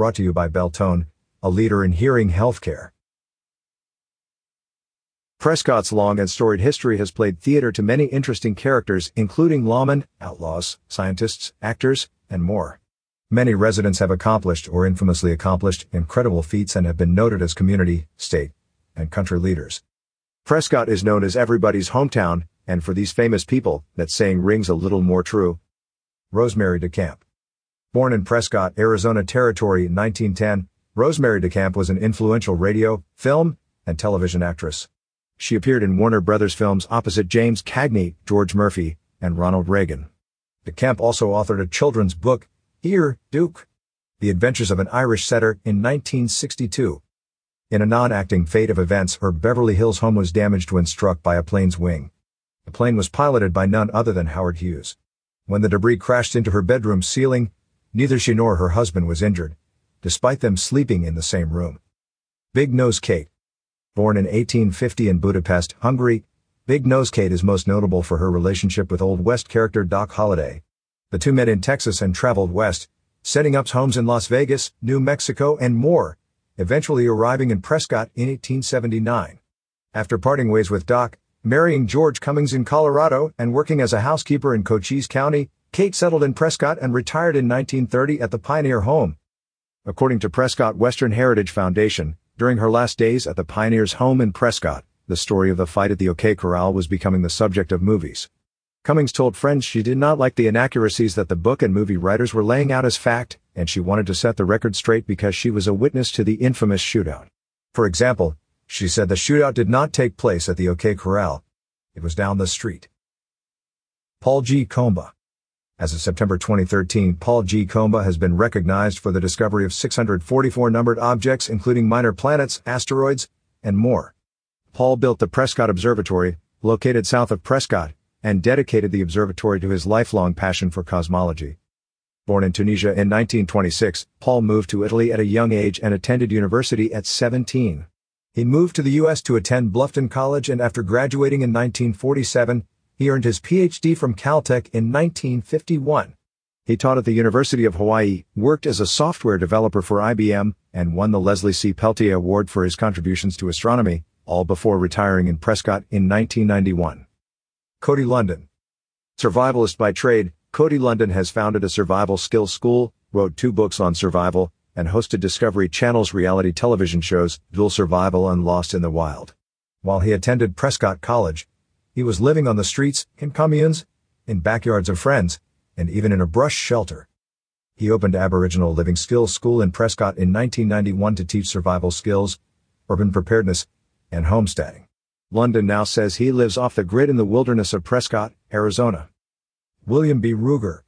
brought to you by Beltone, a leader in hearing healthcare. Prescott's long and storied history has played theater to many interesting characters, including lawmen, outlaws, scientists, actors, and more. Many residents have accomplished or infamously accomplished incredible feats and have been noted as community, state, and country leaders. Prescott is known as everybody's hometown, and for these famous people, that saying rings a little more true. Rosemary DeCamp. Born in Prescott, Arizona Territory in 1910, Rosemary DeCamp was an influential radio, film, and television actress. She appeared in Warner Brothers films opposite James Cagney, George Murphy, and Ronald Reagan. DeCamp also authored a children's book, Here, Duke, The Adventures of an Irish Setter, in 1962. In a non-acting fate of events, her Beverly Hills home was damaged when struck by a plane's wing. The plane was piloted by none other than Howard Hughes. When the debris crashed into her bedroom ceiling, neither she nor her husband was injured, despite them sleeping in the same room. Big Nose Kate, Born in 1850 in Budapest, Hungary, Big Nose Kate is most notable for her relationship with Old West character Doc Holliday. The two met in Texas and traveled west, setting up homes in Las Vegas, New Mexico, and more, eventually arriving in Prescott in 1879. After parting ways with Doc, marrying George Cummings in Colorado, and working as a housekeeper in Cochise County, Kate settled in Prescott and retired in 1930 at the Pioneer Home. According to Prescott Western Heritage Foundation, during her last days at the Pioneers' home in Prescott, the story of the fight at the OK Corral was becoming the subject of movies. Cummings told friends she did not like the inaccuracies that the book and movie writers were laying out as fact, and she wanted to set the record straight because she was a witness to the infamous shootout. For example, she said the shootout did not take place at the OK Corral. It was down the street. Paul G. Comba as of September 2013, Paul G. Comba has been recognized for the discovery of 644 numbered objects including minor planets, asteroids, and more. Paul built the Prescott Observatory, located south of Prescott, and dedicated the observatory to his lifelong passion for cosmology. Born in Tunisia in 1926, Paul moved to Italy at a young age and attended university at 17. He moved to the U.S. to attend Bluffton College and after graduating in 1947, he earned his PhD from Caltech in 1951. He taught at the University of Hawaii, worked as a software developer for IBM, and won the Leslie C. Peltier Award for his contributions to astronomy, all before retiring in Prescott in 1991. Cody Lundin. Survivalist by trade, Cody Lundin has founded a survival skills school, wrote two books on survival, and hosted Discovery Channel's reality television shows, Dual Survival and Lost in the Wild. While he attended Prescott College, he was living on the streets, in communes, in backyards of friends, and even in a brush shelter. He opened Aboriginal Living Skills School in Prescott in 1991 to teach survival skills, urban preparedness, and homesteading. Lundin now says he lives off the grid in the wilderness of Prescott, Arizona. William B. Ruger.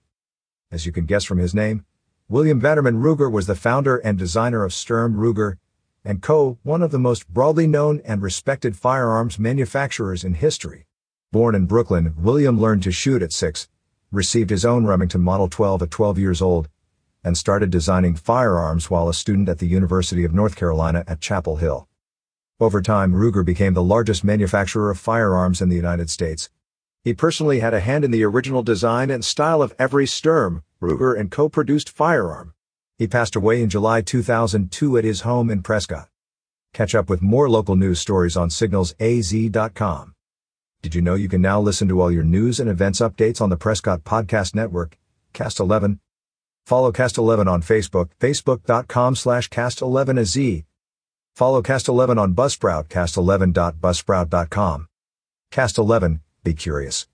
As you can guess from his name, William Vanderman Ruger was the founder and designer of Sturm Ruger and Co., one of the most broadly known and respected firearms manufacturers in history. Born in Brooklyn, William learned to shoot at six, received his own Remington Model 12 at 12 years old, and started designing firearms while a student at the University of North Carolina at Chapel Hill. Over time, Ruger became the largest manufacturer of firearms in the United States. He personally had a hand in the original design and style of every Sturm, Ruger and co-produced firearm. He passed away in July 2002 at his home in Prescott. Catch up with more local news stories on signalsaz.com. Did you know you can now listen to all your news and events updates on the Prescott Podcast Network, Cast 11? Follow Cast 11 on Facebook, facebook.com slash cast11az. Follow Cast 11 on Buzzsprout, cast11.buzzsprout.com. Cast 11, be curious.